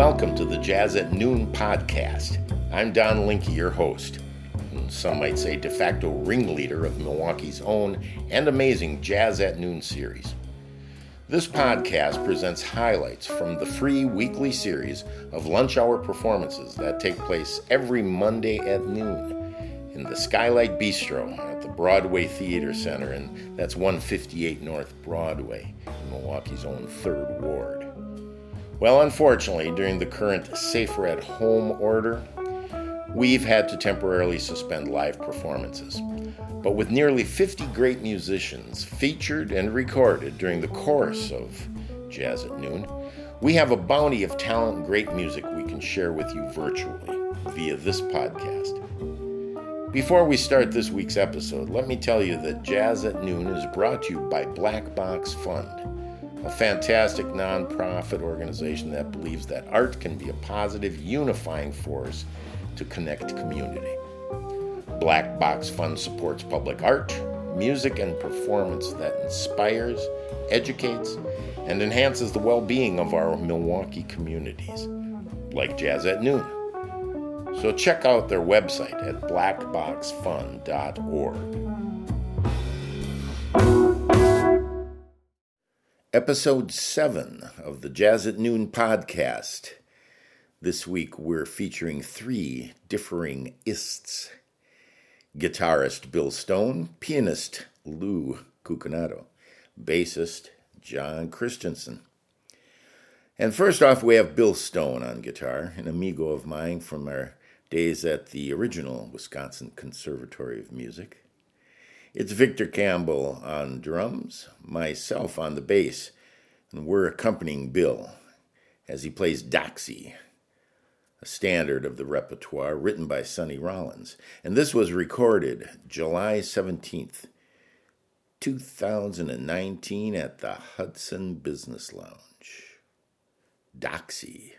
welcome to the Jazz at Noon podcast. I'm Don Linke, your host. And some might say de facto ringleader of Milwaukee's own and amazing Jazz at Noon series. This podcast presents highlights from the free weekly series of lunch hour performances that take place every Monday at noon in the Skylight Bistro at the Broadway Theater Center, and that's 158 North Broadway in Milwaukee's own Third Ward. Well, unfortunately, during the current Safer at Home order, we've had to temporarily suspend live performances. But with nearly 50 great musicians featured and recorded during the course of Jazz at Noon, we have a bounty of talent and great music we can share with you virtually via this podcast. Before we start this week's episode, let me tell you that Jazz at Noon is brought to you by Black Box Fund a fantastic nonprofit organization that believes that art can be a positive, unifying force to connect community. Black Box Fund supports public art, music, and performance that inspires, educates, and enhances the well being of our Milwaukee communities, like Jazz at Noon. So check out their website at blackboxfund.org. Episode 7 of the Jazz at Noon podcast. This week we're featuring three differing ists guitarist Bill Stone, pianist Lou Cucinato, bassist John Christensen. And first off, we have Bill Stone on guitar, an amigo of mine from our days at the original Wisconsin Conservatory of Music. It's Victor Campbell on drums, myself on the bass, and we're accompanying Bill as he plays Doxy, a standard of the repertoire written by Sonny Rollins. And this was recorded July 17th, 2019 at the Hudson Business Lounge. Doxy.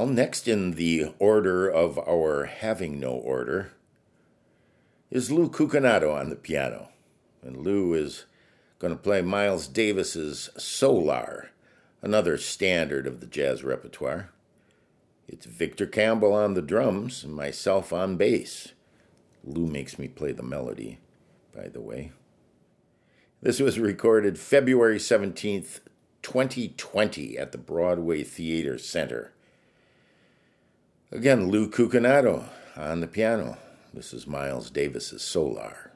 Well, next in the order of our having no order is Lou Cucinato on the piano. And Lou is going to play Miles Davis's Solar, another standard of the jazz repertoire. It's Victor Campbell on the drums and myself on bass. Lou makes me play the melody, by the way. This was recorded February 17th, 2020, at the Broadway Theater Center. Again, Lou Cucinato on the piano. This is Miles Davis's Solar.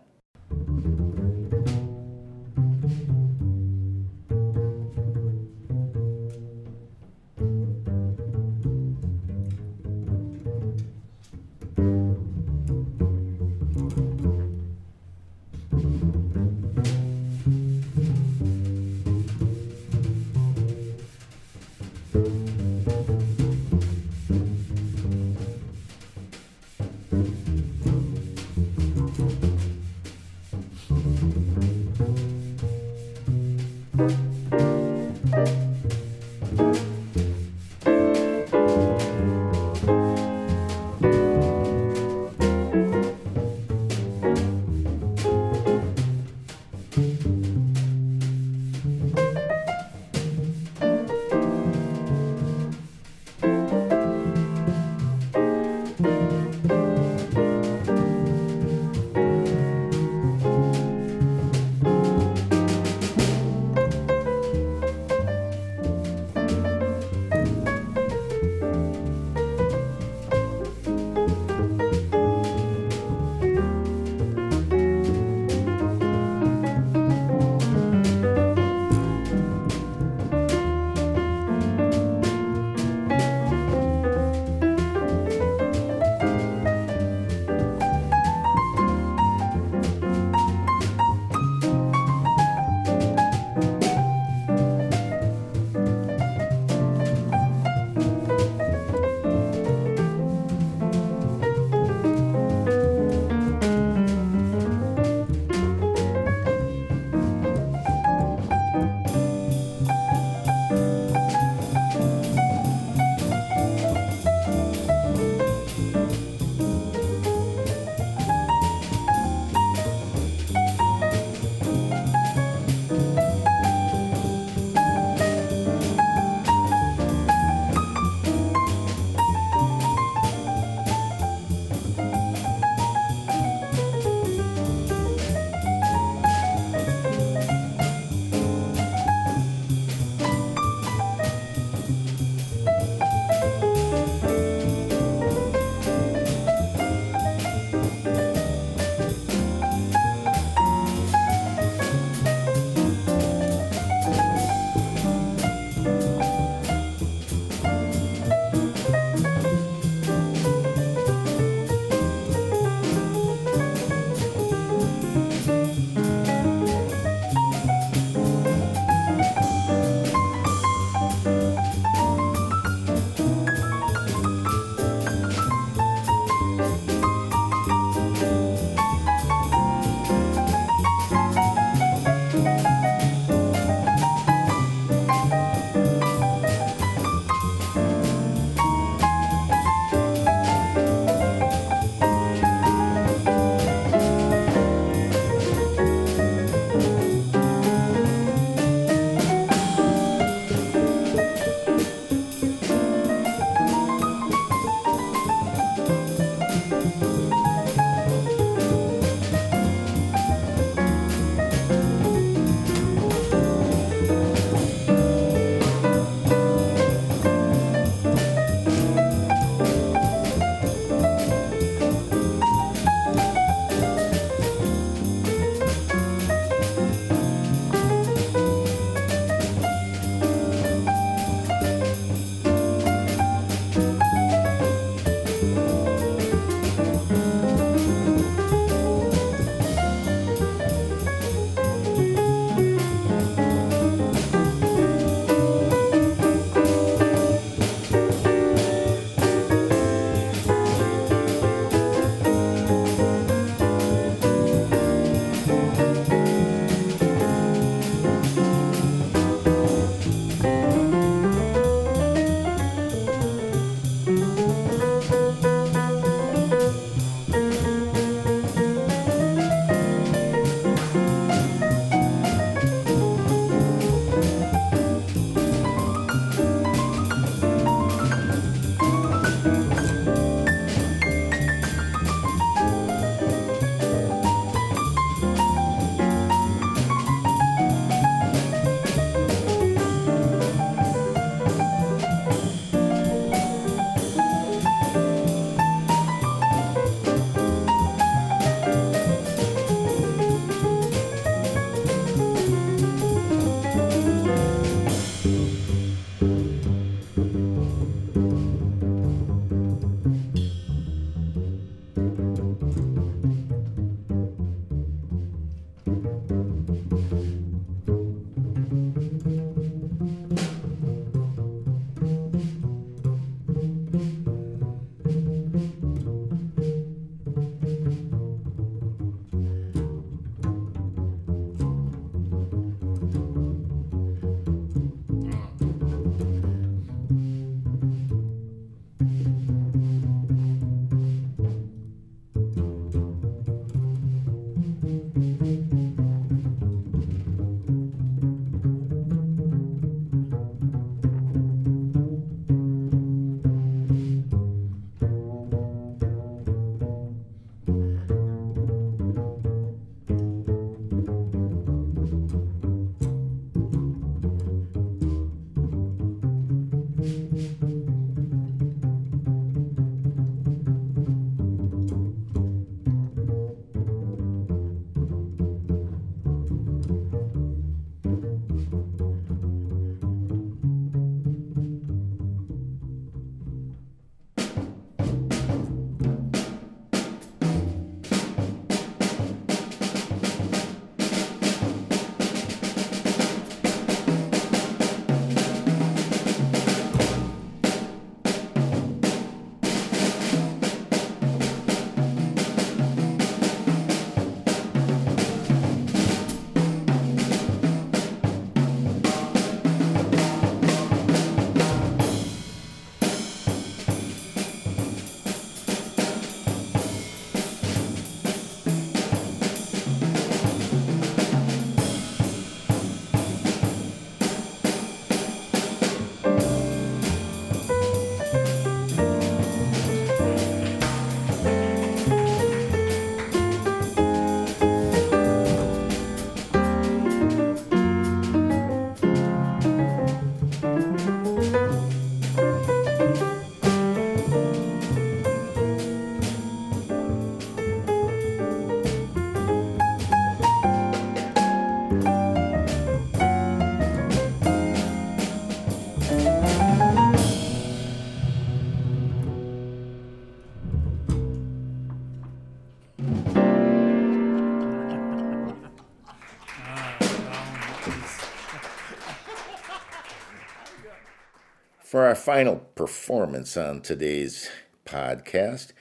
Our final performance on today's podcast,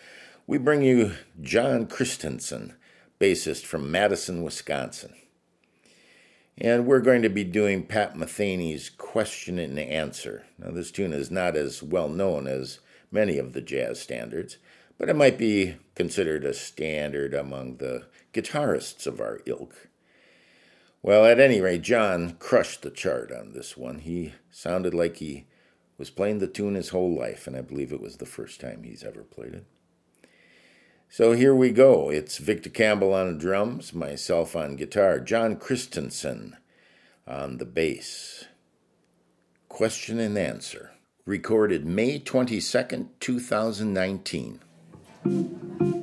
we bring you John Christensen, bassist from Madison, Wisconsin. And we're going to be doing Pat Metheny's Question and Answer. Now, this tune is not as well known as many of the jazz standards, but it might be considered a standard among the guitarists of our ilk. Well, at any rate, John crushed the chart on this one. He sounded like he was playing the tune his whole life, and I believe it was the first time he's ever played it. So here we go. It's Victor Campbell on drums, myself on guitar, John Christensen on the bass. Question and answer. Recorded May 22nd, 2019.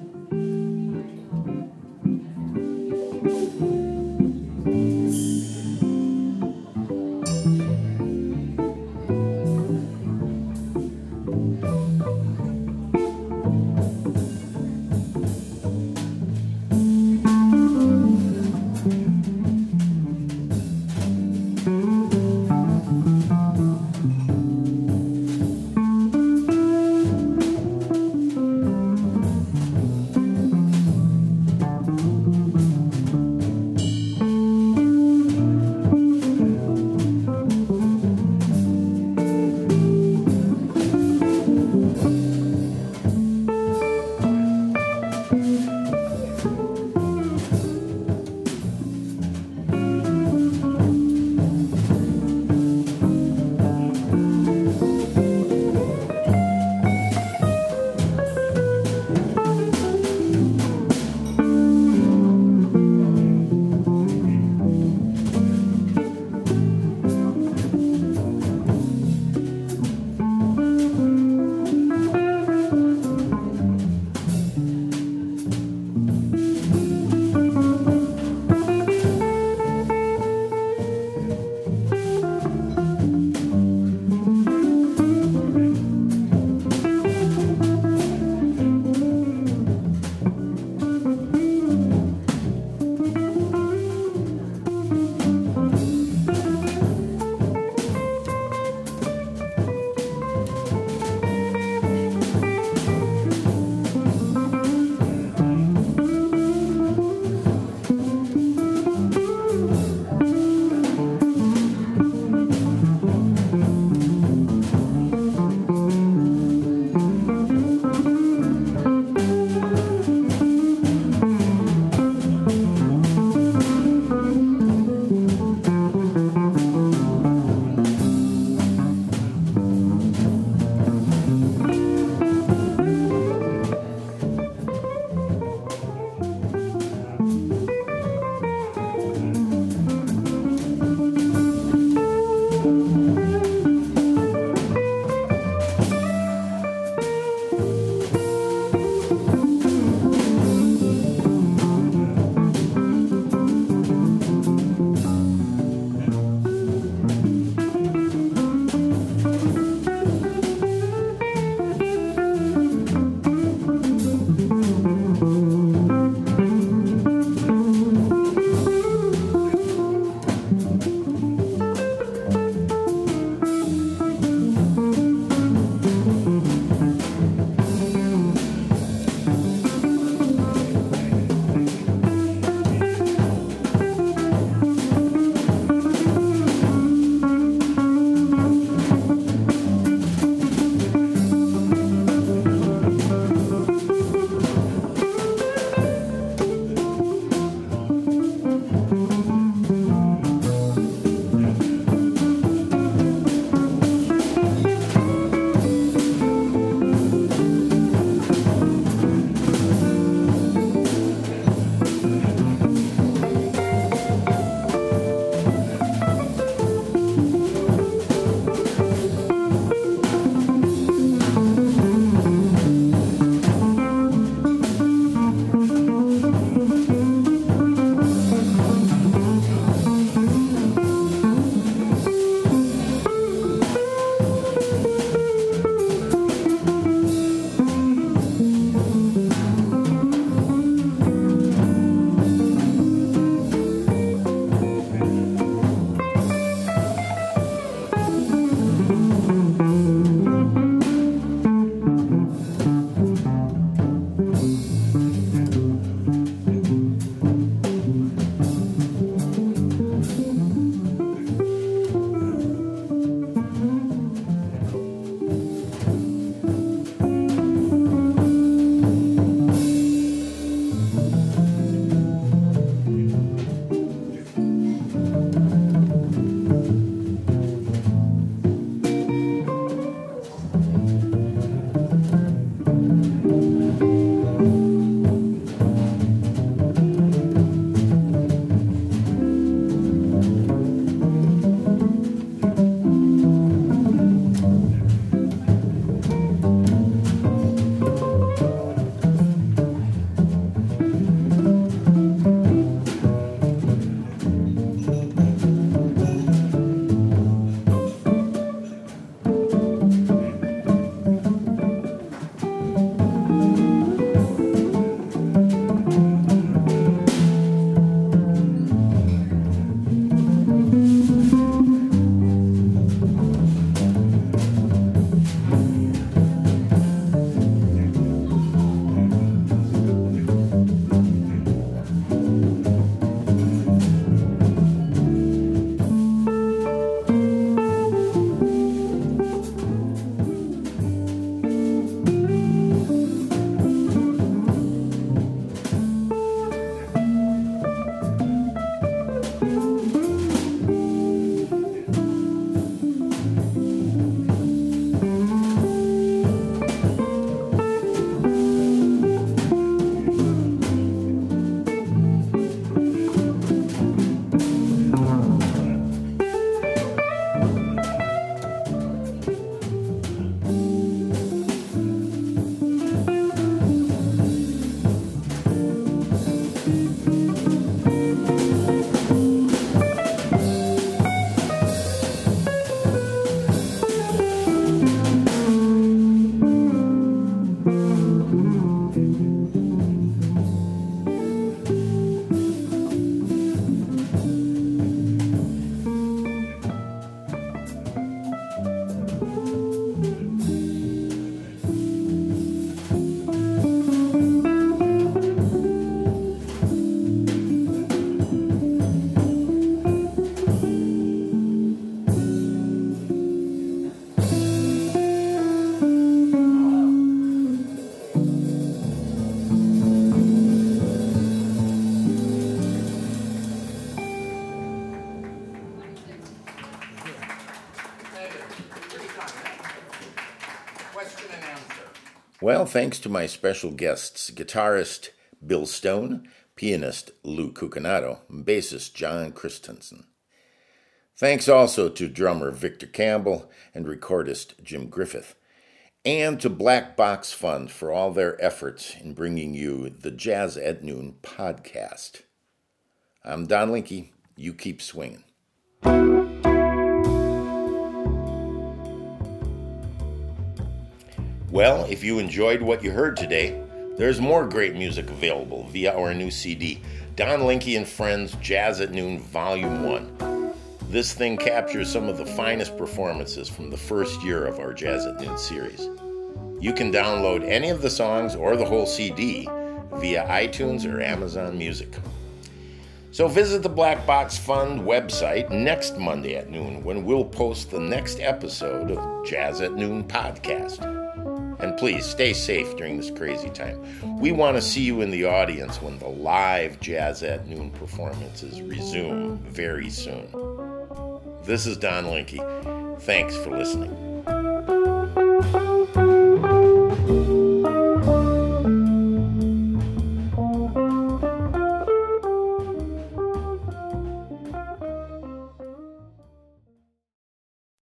Thanks to my special guests, guitarist Bill Stone, pianist Lou Cucinato, bassist John Christensen. Thanks also to drummer Victor Campbell and recordist Jim Griffith, and to Black Box Fund for all their efforts in bringing you the Jazz at Noon podcast. I'm Don Linke. You keep swinging. Well, if you enjoyed what you heard today, there's more great music available via our new CD, Don Linke and Friends Jazz at Noon Volume 1. This thing captures some of the finest performances from the first year of our Jazz at Noon series. You can download any of the songs or the whole CD via iTunes or Amazon Music. So visit the Black Box Fund website next Monday at noon when we'll post the next episode of Jazz at Noon podcast. And please stay safe during this crazy time. We want to see you in the audience when the live Jazz at Noon performances resume very soon. This is Don Linke. Thanks for listening.